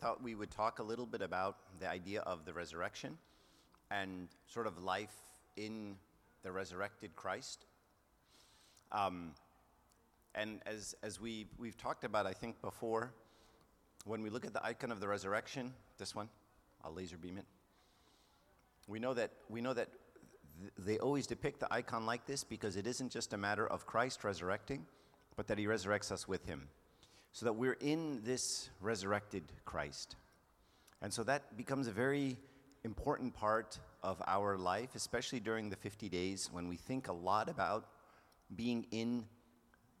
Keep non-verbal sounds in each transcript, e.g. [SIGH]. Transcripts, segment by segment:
thought we would talk a little bit about the idea of the resurrection and sort of life in the resurrected Christ. Um, and as, as we, we've talked about, I think, before, when we look at the icon of the resurrection, this one, I'll laser beam it. We know that, we know that th- they always depict the icon like this because it isn't just a matter of Christ resurrecting, but that he resurrects us with him so that we're in this resurrected Christ. And so that becomes a very important part of our life, especially during the 50 days when we think a lot about being in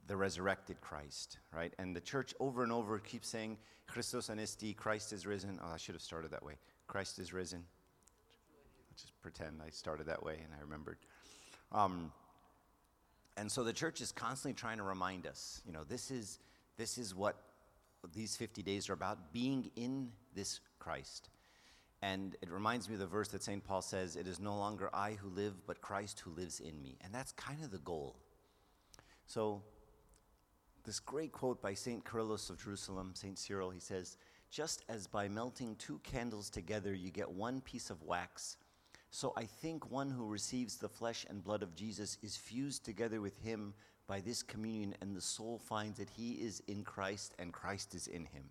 the resurrected Christ, right? And the church over and over keeps saying, Christos anesti, Christ is risen. Oh, I should have started that way. Christ is risen. Let's just pretend I started that way and I remembered. Um, and so the church is constantly trying to remind us, you know, this is this is what these 50 days are about being in this Christ. And it reminds me of the verse that St. Paul says, It is no longer I who live, but Christ who lives in me. And that's kind of the goal. So, this great quote by St. Cyrillus of Jerusalem, St. Cyril, he says, Just as by melting two candles together you get one piece of wax, so I think one who receives the flesh and blood of Jesus is fused together with him by this communion, and the soul finds that he is in Christ and Christ is in him.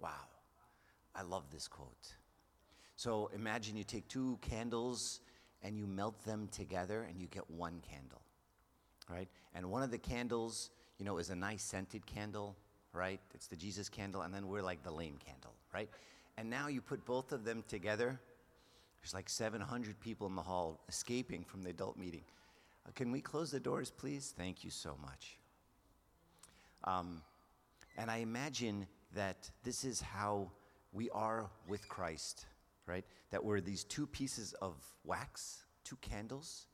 Wow, I love this quote. So imagine you take two candles and you melt them together and you get one candle, right? And one of the candles, you know, is a nice scented candle, right? It's the Jesus candle, and then we're like the lame candle, right? And now you put both of them together. There's like 700 people in the hall escaping from the adult meeting. Uh, can we close the doors, please? Thank you so much. Um, and I imagine that this is how we are with Christ, right? That we're these two pieces of wax, two candles,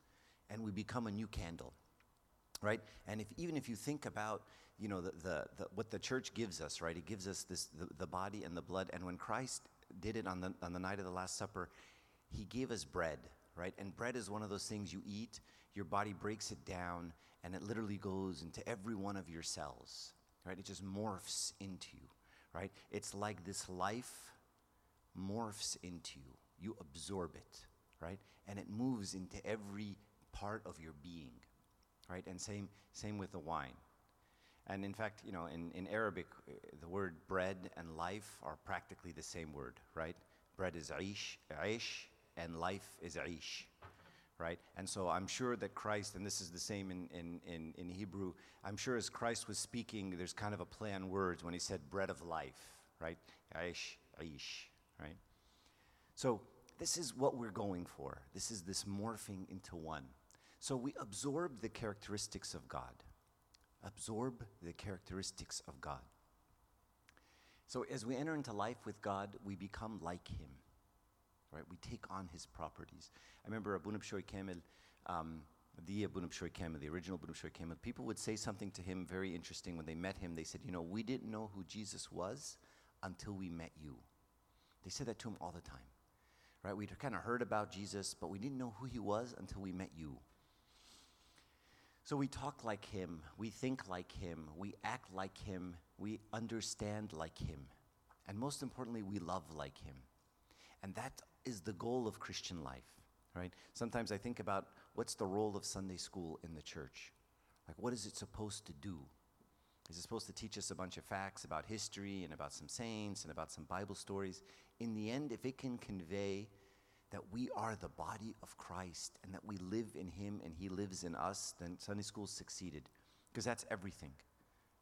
and we become a new candle, right? And if, even if you think about, you know, the, the, the, what the church gives us, right? It gives us this, the, the body and the blood. And when Christ did it on the, on the night of the Last Supper, he gave us bread, right? And bread is one of those things you eat your body breaks it down and it literally goes into every one of your cells, right? It just morphs into you, right? It's like this life morphs into you. You absorb it, right? And it moves into every part of your being, right? And same, same with the wine. And in fact, you know, in, in Arabic, uh, the word bread and life are practically the same word, right? Bread is aish, aish, and life is aish, right? And so I'm sure that Christ, and this is the same in, in, in, in, Hebrew, I'm sure as Christ was speaking, there's kind of a play on words when he said bread of life, right? Aish, aish, right? So this is what we're going for. This is this morphing into one. So we absorb the characteristics of God. Absorb the characteristics of God. So as we enter into life with God, we become like Him right? We take on his properties. I remember Abuna Bishoy Kamel, um, the Abuna Bishoy the original Abuna Bishoy Kamel, people would say something to him very interesting when they met him. They said, You know, we didn't know who Jesus was until we met you. They said that to him all the time, right? We'd kind of heard about Jesus, but we didn't know who he was until we met you. So we talk like him, we think like him, we act like him, we understand like him, and most importantly, we love like him. And that is the goal of Christian life, right? Sometimes I think about what's the role of Sunday school in the church? Like, what is it supposed to do? Is it supposed to teach us a bunch of facts about history and about some saints and about some Bible stories? In the end, if it can convey that we are the body of Christ and that we live in Him and He lives in us, then Sunday school succeeded. Because that's everything.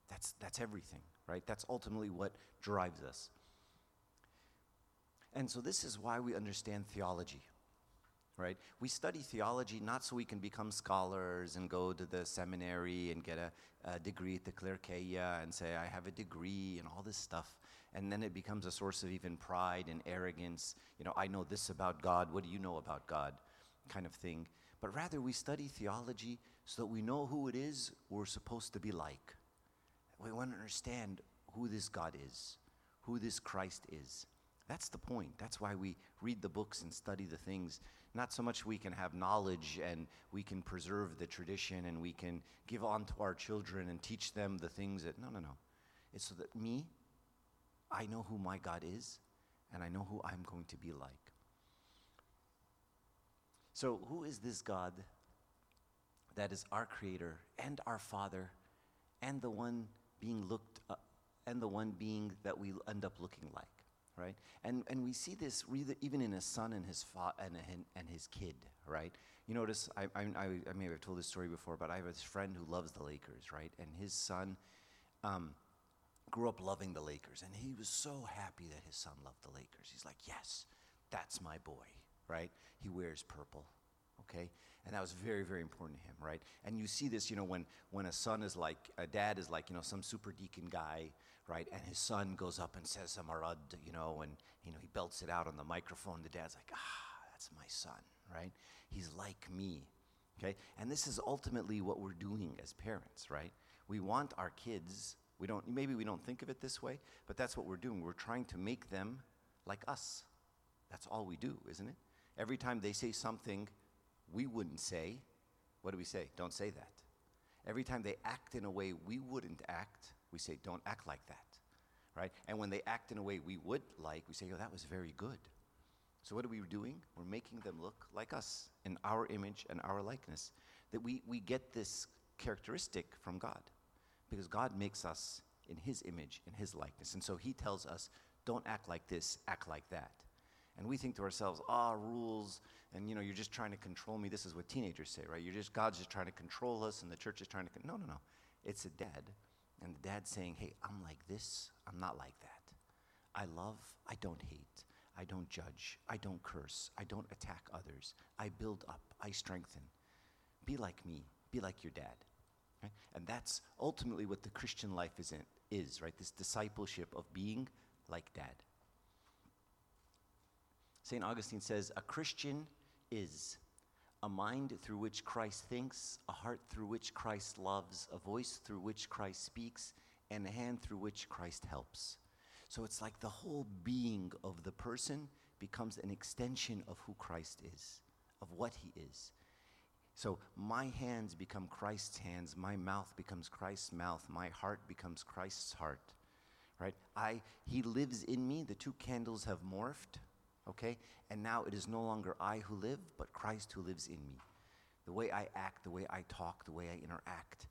That's, that's everything, right? That's ultimately what drives us. And so this is why we understand theology, right? We study theology not so we can become scholars and go to the seminary and get a, a degree at the clerkeia and say, I have a degree and all this stuff. And then it becomes a source of even pride and arrogance. You know, I know this about God. What do you know about God? Kind of thing. But rather, we study theology so that we know who it is we're supposed to be like. We want to understand who this God is, who this Christ is. That's the point. That's why we read the books and study the things. Not so much we can have knowledge and we can preserve the tradition and we can give on to our children and teach them the things that, no, no, no. It's so that me, I know who my God is, and I know who I'm going to be like. So, who is this God that is our creator and our father and the one being looked up, and the one being that we end up looking like? Right? And, and we see this even in his son and his, fa- and, a, and his kid, right? You notice, I, I, I, may have told this story before, but I have this friend who loves the Lakers, right? And his son um, grew up loving the Lakers, and he was so happy that his son loved the Lakers. He's like, yes, that's my boy, right? He wears purple, okay? And that was very, very important to him, right? And you see this, you know, when, when a son is like, a dad is like, you know, some super deacon guy, right? And his son goes up and says some arad, you know, and, you know, he belts it out on the microphone. The dad's like, ah, that's my son, right? He's like me, okay? And this is ultimately what we're doing as parents, right? We want our kids, we don't, maybe we don't think of it this way, but that's what we're doing. We're trying to make them like us. That's all we do, isn't it? Every time they say something we wouldn't say, what do we say? Don't say that. Every time they act in a way we wouldn't act, we say, don't act like that. Right? And when they act in a way we would like, we say, oh, that was very good. So what are we doing? We're making them look like us in our image and our likeness. That we, we get this characteristic from God. Because God makes us in his image, in his likeness. And so he tells us, don't act like this, act like that. And we think to ourselves, ah, rules, and you know, you're just trying to control me. This is what teenagers say, right? You're just, God's just trying to control us, and the church is trying to, con-. no, no, no. It's a dad, and the dad saying, hey, I'm like this, I'm not like that. I love, I don't hate. I don't judge. I don't curse. I don't attack others. I build up. I strengthen. Be like me. Be like your dad. And that's ultimately what the Christian life is, in, is, right? This discipleship of being like dad. St. Augustine says, A Christian is a mind through which Christ thinks, a heart through which Christ loves, a voice through which Christ speaks, and a hand through which Christ helps. So it's like the whole being of the person becomes an extension of who Christ is, of what he is. So my hands become Christ's hands, my mouth becomes Christ's mouth, my heart becomes Christ's heart. Right? I he lives in me, the two candles have morphed, okay? And now it is no longer I who live, but Christ who lives in me. The way I act, the way I talk, the way I interact,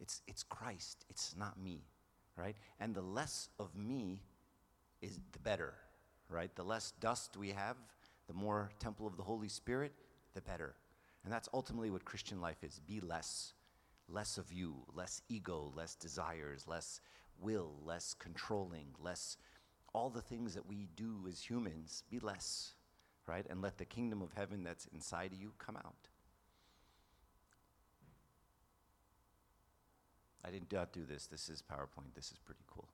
it's it's Christ, it's not me, right? And the less of me is the better, right? The less dust we have, the more temple of the Holy Spirit, the better. And that's ultimately what Christian life is be less. Less of you, less ego, less desires, less will, less controlling, less all the things that we do as humans, be less, right? And let the kingdom of heaven that's inside of you come out. I did not do this. This is PowerPoint. This is pretty cool.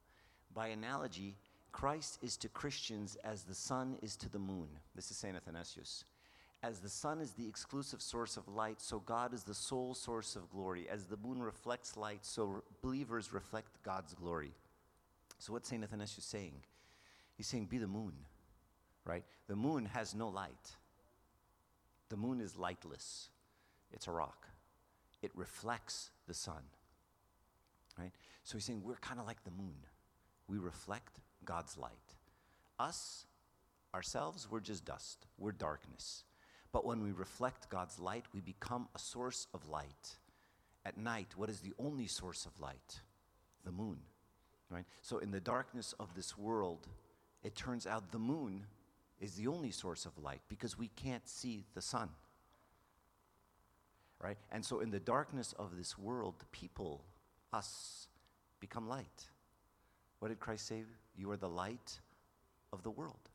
By analogy, Christ is to Christians as the sun is to the moon. This is St. Athanasius. As the sun is the exclusive source of light, so God is the sole source of glory. As the moon reflects light, so believers reflect God's glory. So, what's St. Athanasius saying? He's saying, Be the moon, right? The moon has no light. The moon is lightless, it's a rock. It reflects the sun, right? So, he's saying, We're kind of like the moon. We reflect God's light. Us, ourselves, we're just dust, we're darkness. But when we reflect God's light, we become a source of light. At night, what is the only source of light? The moon. Right? So in the darkness of this world, it turns out the moon is the only source of light because we can't see the sun. Right? And so in the darkness of this world, the people, us, become light. What did Christ say? You are the light of the world.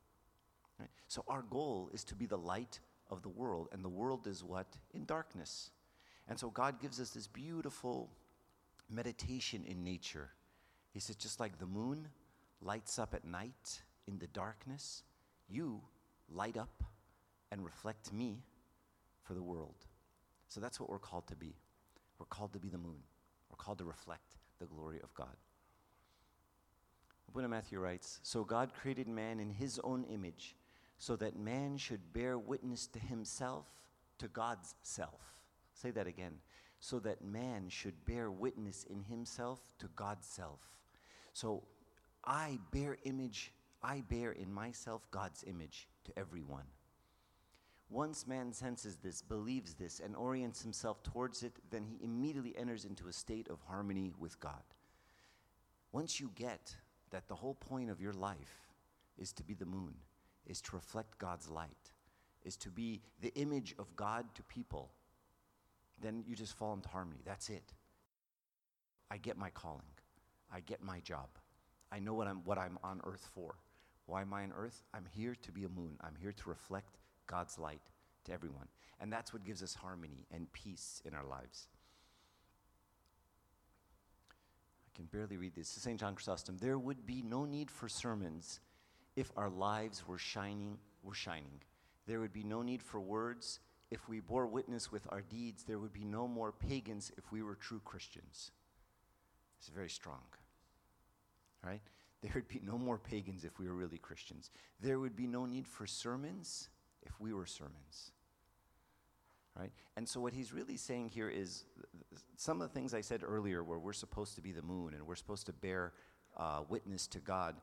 Right? So our goal is to be the light of the world, and the world is what? In darkness. And so God gives us this beautiful meditation in nature. He says, just like the moon lights up at night in the darkness, you light up and reflect me for the world. So that's what we're called to be. We're called to be the moon. We're called to reflect the glory of God. Abuna Matthew writes So God created man in his own image so that man should bear witness to himself, to God's self. Say that again. So that man should bear witness in himself to God's self. So I bear image, I bear in myself God's image to everyone. Once man senses this, believes this, and orients himself towards it, then he immediately enters into a state of harmony with God. Once you get that the whole point of your life is to be the moon, is to reflect God's light, is to be the image of God to people, then you just fall into harmony. That's it. I get my calling. I get my job. I know what I'm, what I'm on earth for. Why am I on earth? I'm here to be a moon. I'm here to reflect God's light to everyone. And that's what gives us harmony and peace in our lives. I can barely read this. St. John Chrysostom, there would be no need for sermons if our lives were shining, were shining. There would be no need for words if we bore witness with our deeds. There would be no more pagans if we were true Christians. It's very strong. Right? There would be no more pagans if we were really Christians. There would be no need for sermons if we were sermons. Right? And so, what he's really saying here is some of the things I said earlier, where we're supposed to be the moon and we're supposed to bear uh, witness to God,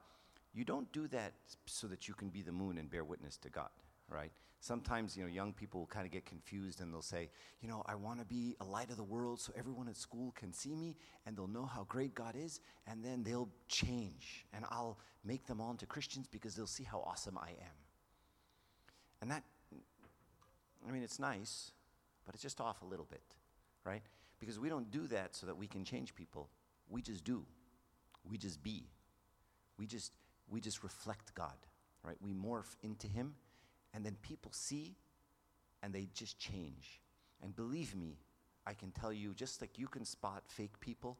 you don't do that so that you can be the moon and bear witness to God, right? Sometimes, you know, young people will kind of get confused and they'll say, you know, I want to be a light of the world so everyone at school can see me and they'll know how great God is, and then they'll change and I'll make them all into Christians because they'll see how awesome I am. And that, I mean, it's nice, but it's just off a little bit, right? Because we don't do that so that we can change people. We just do. We just be. We just we just reflect God, right? We morph into him and then people see and they just change. And believe me, I can tell you just like you can spot fake people,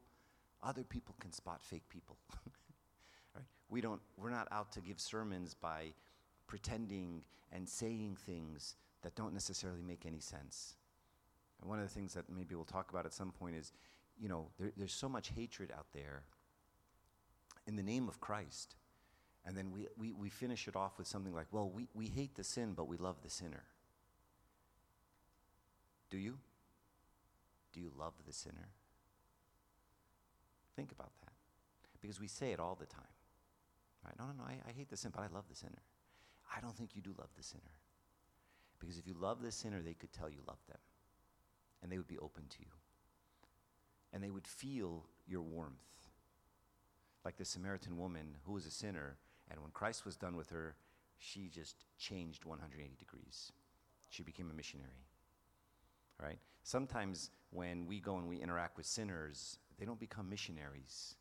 other people can spot fake people. [LAUGHS] right? We don't we're not out to give sermons by pretending and saying things that don't necessarily make any sense. And one of the things that maybe we'll talk about at some point is, you know, there, there's so much hatred out there in the name of Christ. And then we, we, we finish it off with something like, well, we, we hate the sin, but we love the sinner. Do you? Do you love the sinner? Think about that. Because we say it all the time. Right? No, no, no, I, I hate the sin, but I love the sinner. I don't think you do love the sinner. Because if you love the sinner, they could tell you love them. And they would be open to you. And they would feel your warmth. Like the Samaritan woman who was a sinner, and when Christ was done with her, she just changed 180 degrees. She became a missionary. Right? Sometimes when we go and we interact with sinners, they don't become missionaries.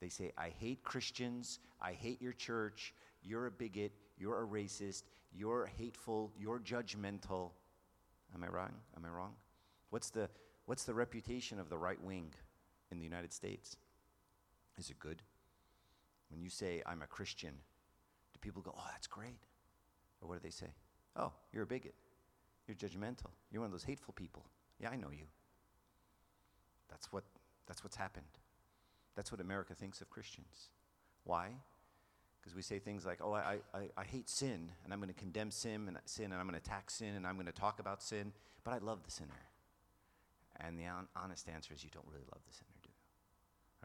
They say, I hate Christians, I hate your church, you're a bigot, you're a racist, you're hateful, you're judgmental. Am I wrong? Am I wrong? What's the, what's the reputation of the right wing in the United States? Is it good? When you say, I'm a Christian, do people go, oh, that's great? Or what do they say? Oh, you're a bigot. You're judgmental. You're one of those hateful people. Yeah, I know you. That's, what, that's what's happened. That's what America thinks of Christians. Why? Because we say things like, oh, I, I, I hate sin, and I'm going to condemn sin and, sin, and I'm going to attack sin, and I'm going to talk about sin, but I love the sinner. And the on- honest answer is you don't really love the sinner.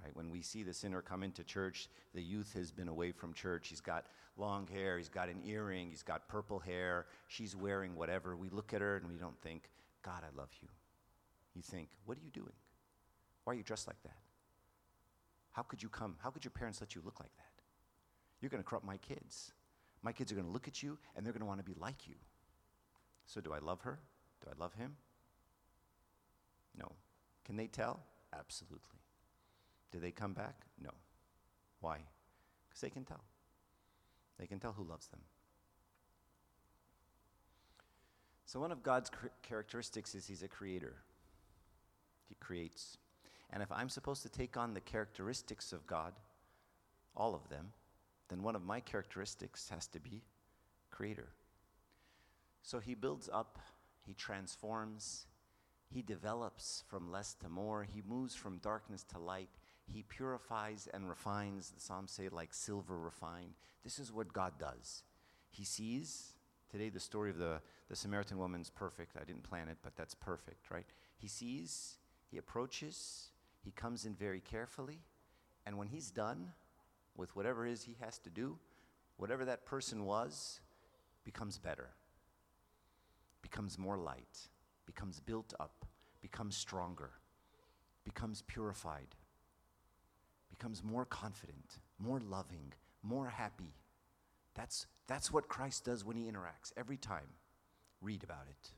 Right? When we see the sinner come into church, the youth has been away from church. He's got long hair, he's got an earring, he's got purple hair, she's wearing whatever. We look at her and we don't think, God, I love you. You think, what are you doing? Why are you dressed like that? How could you come? How could your parents let you look like that? You're going to corrupt my kids. My kids are going to look at you and they're going to want to be like you. So, do I love her? Do I love him? No. Can they tell? Absolutely. Do they come back? No. Why? Because they can tell. They can tell who loves them. So, one of God's characteristics is He's a creator. He creates. And if I'm supposed to take on the characteristics of God, all of them, then one of my characteristics has to be creator. So he builds up, he transforms, he develops from less to more, he moves from darkness to light, he purifies and refines, the Psalms say, like silver refined. This is what God does. He sees, today the story of the, the Samaritan woman's perfect. I didn't plan it, but that's perfect, right? He sees, he approaches, he comes in very carefully, and when he's done, with whatever it is he has to do, whatever that person was becomes better, becomes more light, becomes built up, becomes stronger, becomes purified, becomes more confident, more loving, more happy. That's, that's what Christ does when he interacts every time. Read about it.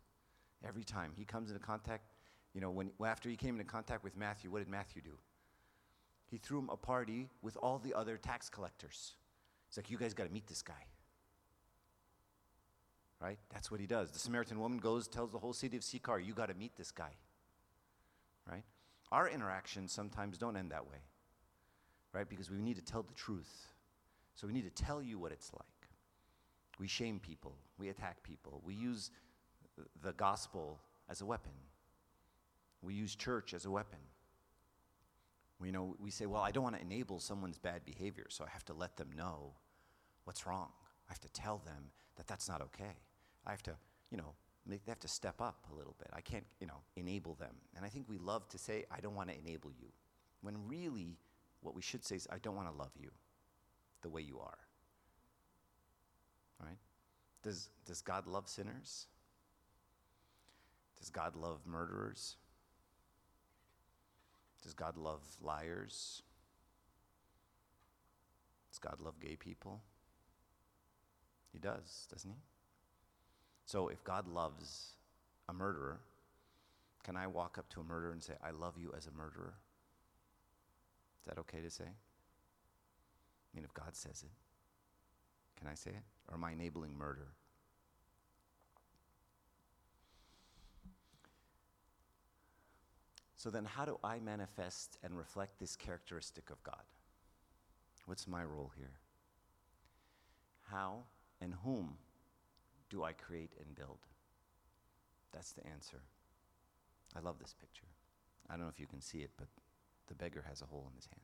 Every time he comes into contact, you know, when, after he came into contact with Matthew, what did Matthew do? He threw him a party with all the other tax collectors. He's like, you guys got to meet this guy. Right? That's what he does. The Samaritan woman goes, tells the whole city of Sychar, you got to meet this guy. Right? Our interactions sometimes don't end that way. Right? Because we need to tell the truth. So we need to tell you what it's like. We shame people, we attack people, we use the gospel as a weapon. We use church as a weapon. We know we say, well, I don't want to enable someone's bad behavior, so I have to let them know what's wrong. I have to tell them that that's not okay. I have to, you know, make, they have to step up a little bit. I can't, you know, enable them. And I think we love to say, I don't want to enable you. When really, what we should say is, I don't want to love you the way you are. Right? Does, does God love sinners? Does God love murderers? Does God love liars? Does God love gay people? He does, doesn't he? So if God loves a murderer, can I walk up to a murderer and say, I love you as a murderer? Is that okay to say? I mean, if God says it, can I say it? Or am I enabling murder? So then, how do I manifest and reflect this characteristic of God? What's my role here? How and whom do I create and build? That's the answer. I love this picture. I don't know if you can see it, but the beggar has a hole in his hand.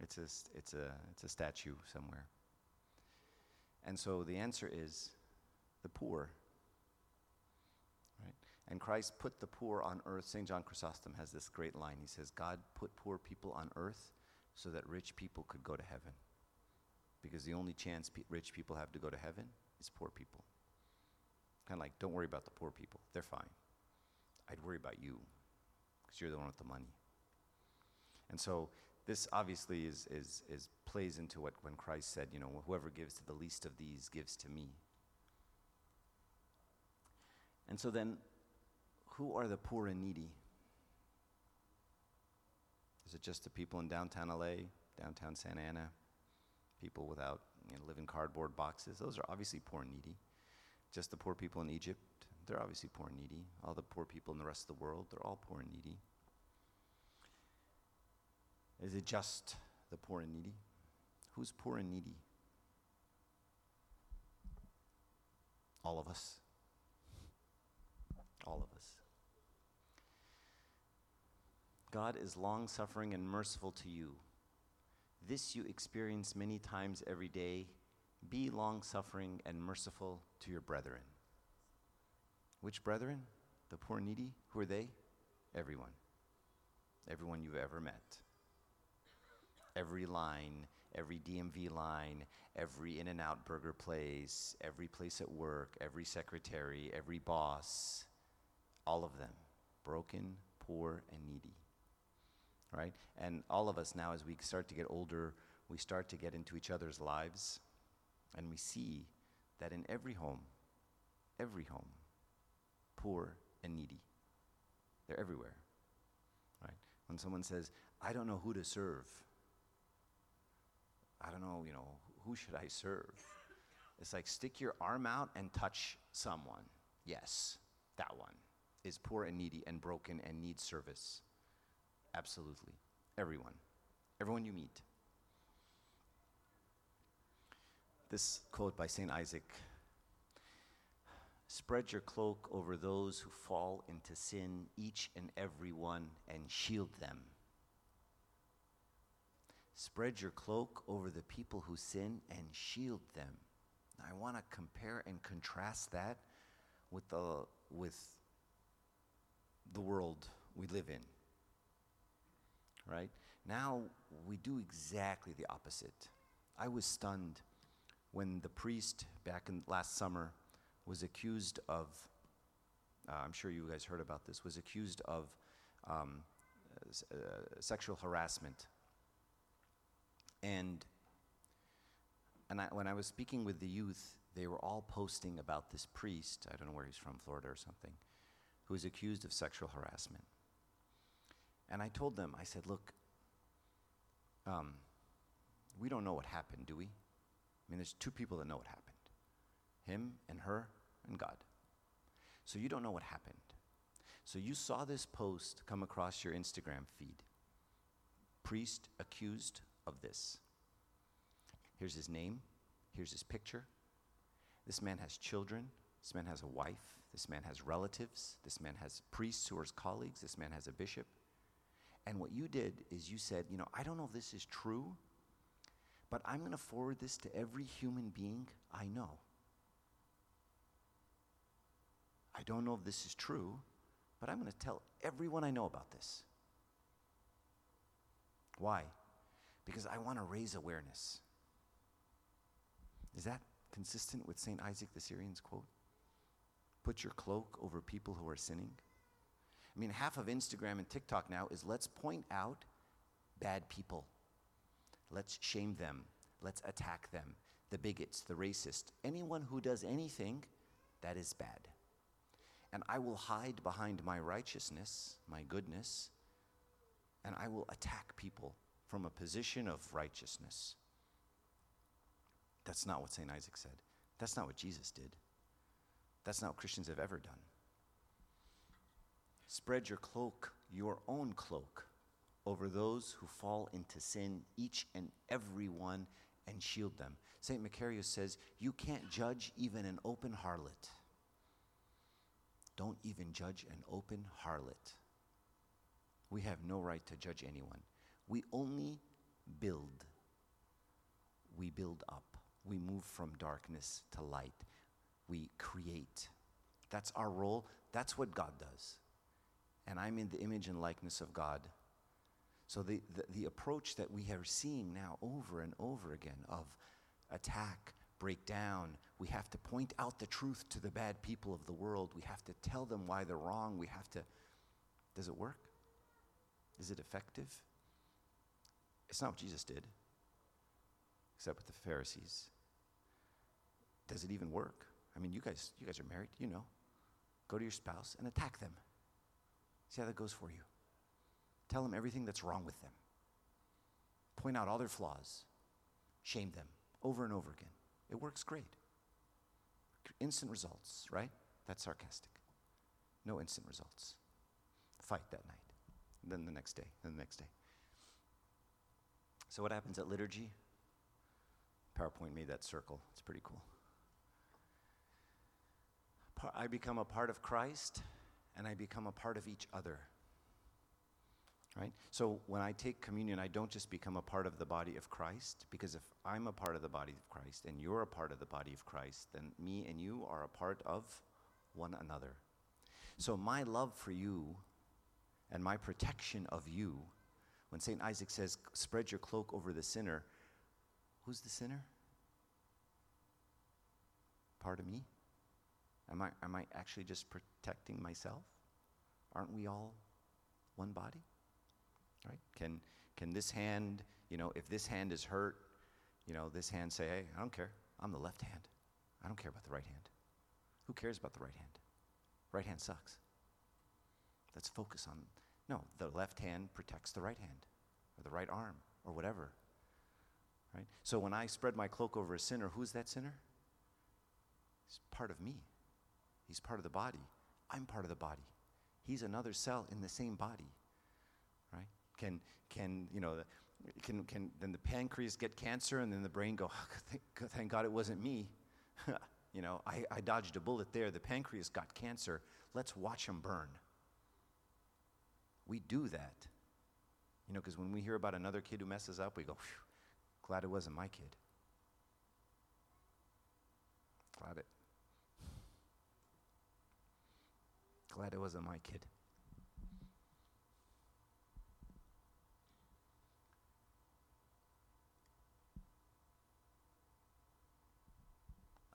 It's a, it's a, it's a statue somewhere. And so the answer is the poor and Christ put the poor on earth. St. John Chrysostom has this great line. He says, God put poor people on earth so that rich people could go to heaven. Because the only chance pe- rich people have to go to heaven is poor people. Kind of like, don't worry about the poor people, they're fine. I'd worry about you because you're the one with the money. And so this obviously is, is, is plays into what when Christ said, you know, whoever gives to the least of these gives to me. And so then who are the poor and needy? Is it just the people in downtown LA, downtown Santa Ana, people without, you know, cardboard boxes? Those are obviously poor and needy. Just the poor people in Egypt, they're obviously poor and needy. All the poor people in the rest of the world, they're all poor and needy. Is it just the poor and needy? Who's poor and needy? All of us. All of us. God is long suffering and merciful to you. This you experience many times every day. Be long suffering and merciful to your brethren. Which brethren? The poor and needy? Who are they? Everyone. Everyone you've ever met. Every line, every DMV line, every In N Out burger place, every place at work, every secretary, every boss, all of them. Broken, poor, and needy right? And all of us now, as we start to get older, we start to get into each other's lives, and we see that in every home, every home, poor and needy, they're everywhere, right? When someone says, I don't know who to serve, I don't know, you know, who should I serve? It's like stick your arm out and touch someone. Yes, that one is poor and needy and broken and needs service. Absolutely. Everyone. Everyone you meet. This quote by St. Isaac Spread your cloak over those who fall into sin, each and every one, and shield them. Spread your cloak over the people who sin and shield them. I want to compare and contrast that with the, with the world we live in right? Now we do exactly the opposite. I was stunned when the priest back in last summer was accused of, uh, I'm sure you guys heard about this, was accused of um, uh, sexual harassment. And, and I, when I was speaking with the youth, they were all posting about this priest, I don't know where he's from, Florida or something, who was accused of sexual harassment. And I told them, I said, look, um, we don't know what happened, do we? I mean, there's two people that know what happened him and her and God. So you don't know what happened. So you saw this post come across your Instagram feed. Priest accused of this. Here's his name, here's his picture. This man has children, this man has a wife, this man has relatives, this man has priests who are his colleagues, this man has a bishop. And what you did is you said, you know, I don't know if this is true, but I'm going to forward this to every human being I know. I don't know if this is true, but I'm going to tell everyone I know about this. Why? Because I want to raise awareness. Is that consistent with St. Isaac the Syrian's quote? Put your cloak over people who are sinning. I mean, half of Instagram and TikTok now is let's point out bad people. Let's shame them. Let's attack them. The bigots, the racists, anyone who does anything that is bad. And I will hide behind my righteousness, my goodness, and I will attack people from a position of righteousness. That's not what St. Isaac said. That's not what Jesus did. That's not what Christians have ever done. Spread your cloak, your own cloak, over those who fall into sin, each and every one, and shield them. St. Macarius says, You can't judge even an open harlot. Don't even judge an open harlot. We have no right to judge anyone. We only build. We build up. We move from darkness to light. We create. That's our role. That's what God does and I'm in the image and likeness of God. So the, the, the, approach that we are seeing now over and over again of attack, breakdown, we have to point out the truth to the bad people of the world. We have to tell them why they're wrong. We have to. Does it work? Is it effective? It's not what Jesus did, except with the Pharisees. Does it even work? I mean, you guys, you guys are married, you know. Go to your spouse and attack them. See how that goes for you. Tell them everything that's wrong with them. Point out all their flaws. Shame them over and over again. It works great. Instant results, right? That's sarcastic. No instant results. Fight that night. Then the next day, then the next day. So, what happens at liturgy? PowerPoint made that circle. It's pretty cool. I become a part of Christ and I become a part of each other. Right? So when I take communion, I don't just become a part of the body of Christ, because if I'm a part of the body of Christ and you're a part of the body of Christ, then me and you are a part of one another. So my love for you and my protection of you, when St. Isaac says, spread your cloak over the sinner, who's the sinner? Part of me? Am I, am I actually just protecting myself? Aren't we all one body? Right? Can, can this hand, you know, if this hand is hurt, you know, this hand say, hey, I don't care. I'm the left hand. I don't care about the right hand. Who cares about the right hand? Right hand sucks. Let's focus on, no, the left hand protects the right hand or the right arm or whatever. Right? So when I spread my cloak over a sinner, who's that sinner? He's part of me. He's part of the body. I'm part of the body. He's another cell in the same body. Right? Can, can you know, can, can then the pancreas get cancer and then the brain go, [LAUGHS] oh, thank God it wasn't me. [LAUGHS] you know, I, I dodged a bullet there. The pancreas got cancer. Let's watch him burn we do that. You know, because when we hear about another kid who messes up, we go, glad it wasn't my kid. Glad it. Glad it wasn't my kid.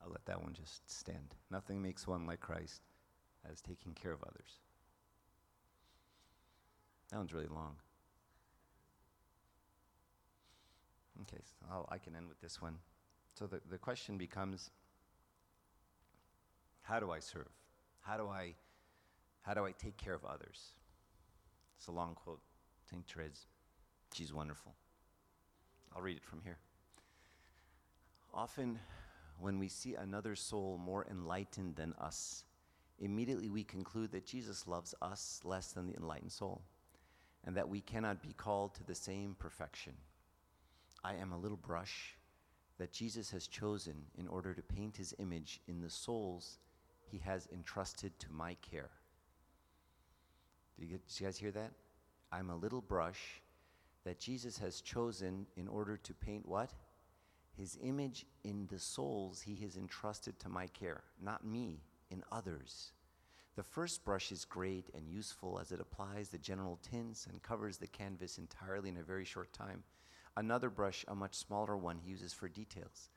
I'll let that one just stand. Nothing makes one like Christ as taking care of others. That one's really long. Okay, so I'll, I can end with this one. So the, the question becomes how do I serve? How do I, how do I take care of others? It's a long quote. St. Therese. She's wonderful. I'll read it from here. Often, when we see another soul more enlightened than us, immediately we conclude that Jesus loves us less than the enlightened soul, and that we cannot be called to the same perfection. I am a little brush that Jesus has chosen in order to paint his image in the souls he has entrusted to my care. Did you, guys hear that? I'm a little brush that Jesus has chosen in order to paint what? His image in the souls he has entrusted to my care, not me, in others. The first brush is great and useful as it applies the general tints and covers the canvas entirely in a very short time. Another brush, a much smaller one, he uses for details.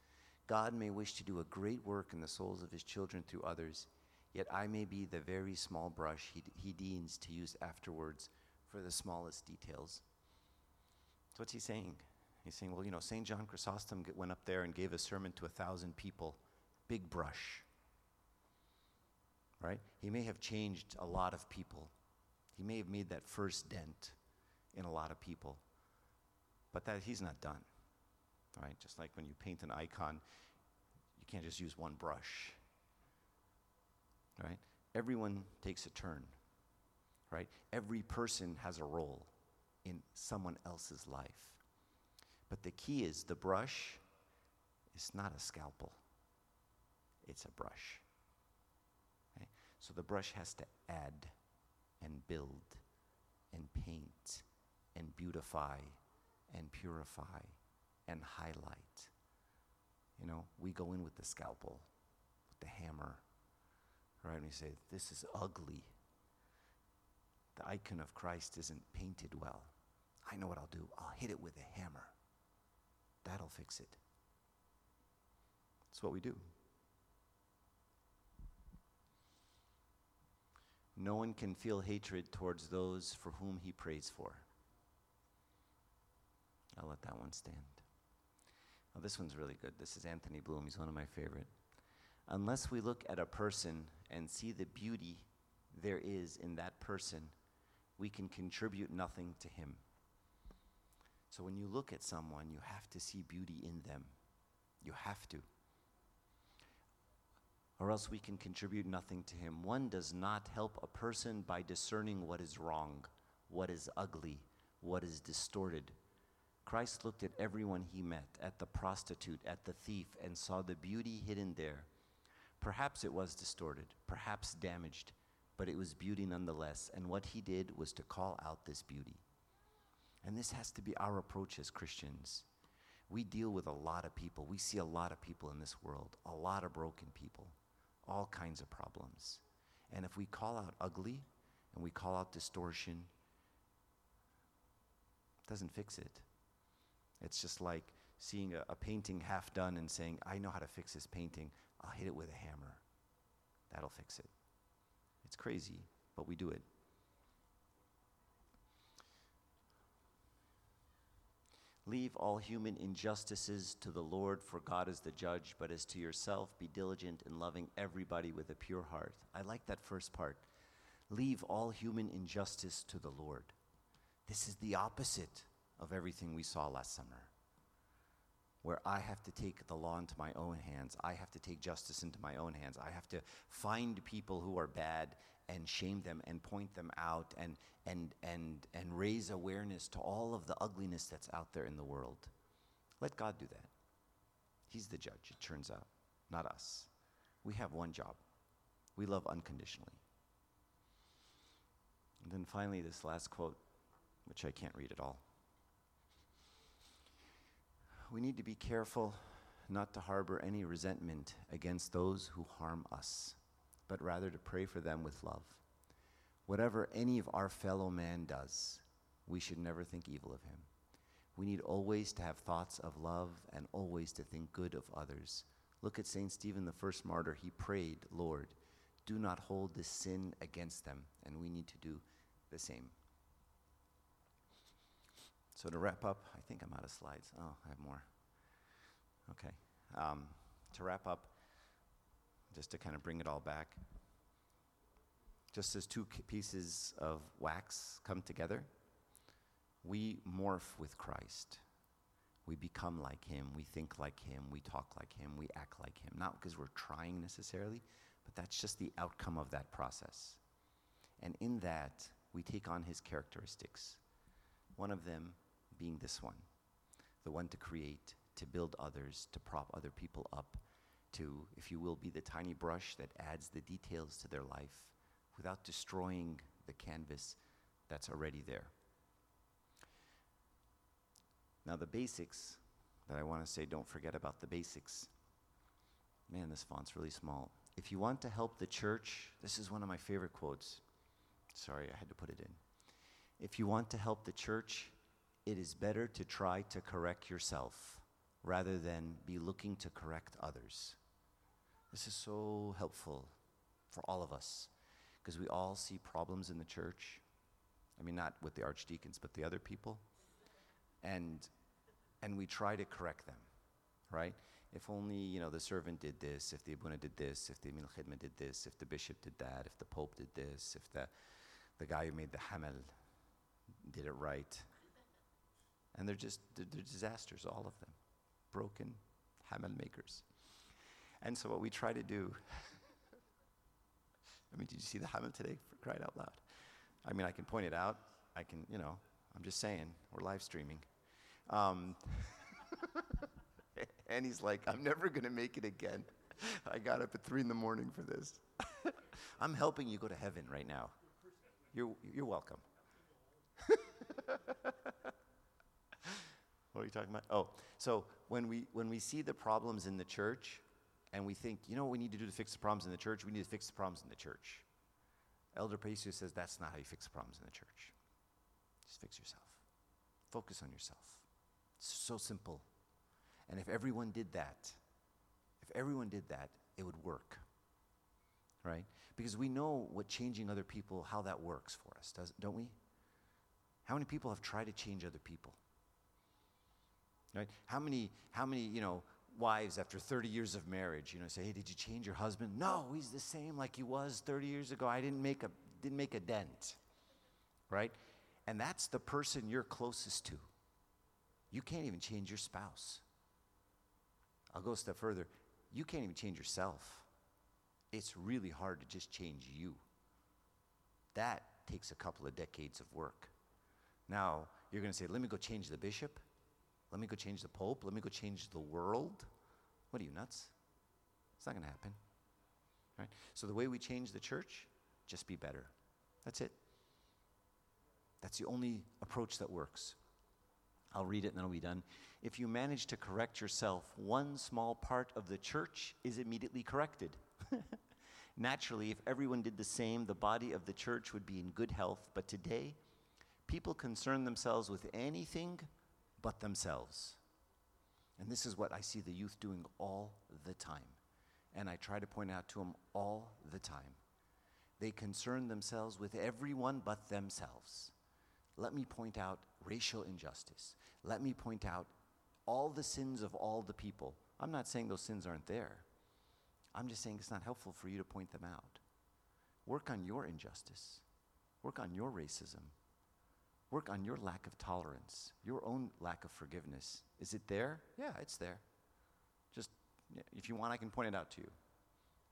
God may wish to do a great work in the souls of his children through others, yet I may be the very small brush he, he to use afterwards for the smallest details. So, what's he saying? He's saying, well, you know, St. John Chrysostom went up there and gave a sermon to a thousand people, big brush. Right? He may have changed a lot of people. He may have made that first dent in a lot of people. But that he's not done. Right? Just like when you paint an icon, you can't just use one brush. Right? Everyone takes a turn. Right? Every person has a role in someone else's life. But the key is the brush is not a scalpel, it's a brush. So the brush has to add and build and paint and beautify and purify and highlight. You know, we go in with the scalpel, with the hammer, right? And we say, This is ugly. The icon of Christ isn't painted well. I know what I'll do. I'll hit it with a hammer. That'll fix it. That's what we do. No one can feel hatred towards those for whom he prays for. I'll let that one stand. Oh, this one's really good. This is Anthony Bloom. He's one of my favorite. Unless we look at a person and see the beauty there is in that person, we can contribute nothing to him. So when you look at someone, you have to see beauty in them. You have to. Or else we can contribute nothing to him. One does not help a person by discerning what is wrong, what is ugly, what is distorted. Christ looked at everyone he met, at the prostitute, at the thief, and saw the beauty hidden there. Perhaps it was distorted, perhaps damaged, but it was beauty nonetheless. And what he did was to call out this beauty. And this has to be our approach as Christians. We deal with a lot of people. We see a lot of people in this world, a lot of broken people, all kinds of problems. And if we call out ugly and we call out distortion, it doesn't fix it. It's just like seeing a, a, painting half done and saying, I know how to fix this painting. I'll hit it with a hammer. That'll fix it. It's crazy, but we do it. Leave all human injustices to the Lord, for God is the judge, but as to yourself, be diligent in loving everybody with a pure heart. I like that first part. Leave all human injustice to the Lord. This is the opposite of everything we saw last summer, where I have to take the law into my own hands. I have to take justice into my own hands. I have to find people who are bad and shame them and point them out and, and, and, and raise awareness to all of the ugliness that's out there in the world. Let God do that. He's the judge, it turns out, not us. We have one job we love unconditionally. And then finally, this last quote, which I can't read at all. We need to be careful not to harbor any resentment against those who harm us but rather to pray for them with love. Whatever any of our fellow man does, we should never think evil of him. We need always to have thoughts of love and always to think good of others. Look at St. Stephen, the first martyr. He prayed, Lord, do not hold this sin against them. And we need to do the same. So, to wrap up, I think I'm out of slides. Oh, I have more. Okay. Um, to wrap up, just to kind of bring it all back, just as two pieces of wax come together, we morph with Christ. We become like him, we think like him, we talk like him, we act like him. Not because we're trying necessarily, but that's just the outcome of that process. And in that, we take on his characteristics. One of them being this one the one to create, to build others, to prop other people up, to, if you will, be the tiny brush that adds the details to their life without destroying the canvas that's already there. Now, the basics that I want to say, don't forget about the basics. Man, this font's really small. If you want to help the church, this is one of my favorite quotes. Sorry, I had to put it in. If you want to help the church, it is better to try to correct yourself rather than be looking to correct others. This is so helpful for all of us because we all see problems in the church. I mean, not with the archdeacons, but the other people. And, and we try to correct them, right? If only, you know, the servant did this, if the Abuna did this, if the Emil Khidma did this, if the bishop did that, if the pope did this, if the, the guy who made the Hamel did it right. And they're just, they're, they're disasters, all of them. Broken Hamel makers. And so what we try to do, [LAUGHS] I mean, did you see the Hamel today, for out loud? I mean, I can point it out. I can, you know, I'm just saying, we're live streaming. Um, [LAUGHS] and he's like, I'm never going to make it again. I got up at 3 in the morning for this. [LAUGHS] I'm helping you go to heaven right now. You're, you're welcome. What are you talking about? Oh, so when we, when we see the problems in the church and we think, you know what we need to do to fix the problems in the church? We need to fix the problems in the church. Elder Paisios says that's not how you fix the problems in the church. Just fix yourself. Focus on yourself. It's so simple. And if everyone did that, if everyone did that, it would work. Right? Because we know what changing other people, how that works for us, does, don't we? How many people have tried to change other people? Right? How many, how many, you know, wives after 30 years of marriage, you know, say, hey, did you change your husband? No, he's the same like he was 30 years ago. I didn't make a, didn't make a dent. Right? And that's the person you're closest to. You can't even change your spouse. I'll go a step further. You can't even change yourself. It's really hard to just change you. That takes a couple of decades of work. Now, you're going to say, let me go change the bishop. Let me go change the pope. Let me go change the world. What are you, nuts? It's not going to happen. Right? So, the way we change the church, just be better. That's it. That's the only approach that works. I'll read it and then I'll be done. If you manage to correct yourself, one small part of the church is immediately corrected. [LAUGHS] Naturally, if everyone did the same, the body of the church would be in good health. But today, people concern themselves with anything but themselves. And this is what I see the youth doing all the time. And I try to point out to them all the time. They concern themselves with everyone but themselves. Let me point out racial injustice. Let me point out all the sins of all the people. I'm not saying those sins aren't there. I'm just saying it's not helpful for you to point them out. Work on your injustice. Work on your racism. Work on your lack of tolerance, your own lack of forgiveness. Is it there? Yeah, it's there. Just if you want, I can point it out to you.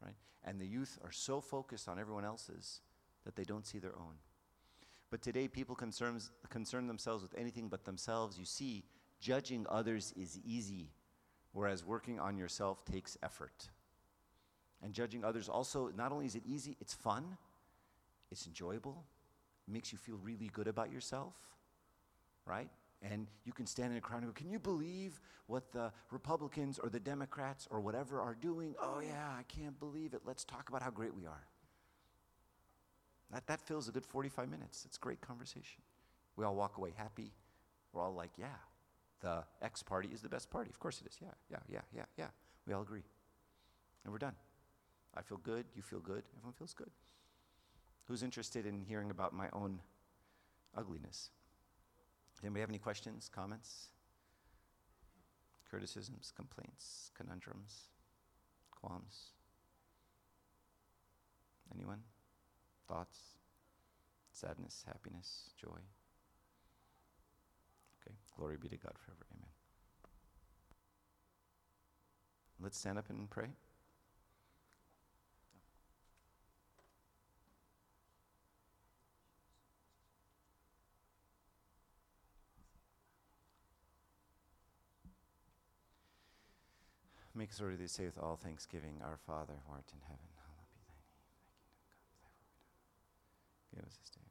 Right? And the youth are so focused on everyone else's that they don't see their own. But today, people concerns, concern themselves with anything but themselves. You see, judging others is easy, whereas working on yourself takes effort. And judging others also, not only is it easy, it's fun, it's enjoyable, makes you feel really good about yourself, right? And you can stand in a crowd and go, Can you believe what the Republicans or the Democrats or whatever are doing? Oh, yeah, I can't believe it. Let's talk about how great we are. That, that fills a good 45 minutes. It's great conversation. We all walk away happy. We're all like, yeah, the X party is the best party. Of course it is. Yeah, yeah, yeah, yeah, yeah. We all agree. And we're done. I feel good, you feel good, everyone feels good. Who's interested in hearing about my own ugliness? Anybody have any questions, comments, criticisms, complaints, conundrums, qualms? Anyone? Thoughts? Sadness, happiness, joy? Okay, glory be to God forever. Amen. Let's stand up and pray. Make us worthy to say with all thanksgiving, Our Father, who art in heaven, hallowed be thy name. Thy kingdom come, thy will be done. Give us this day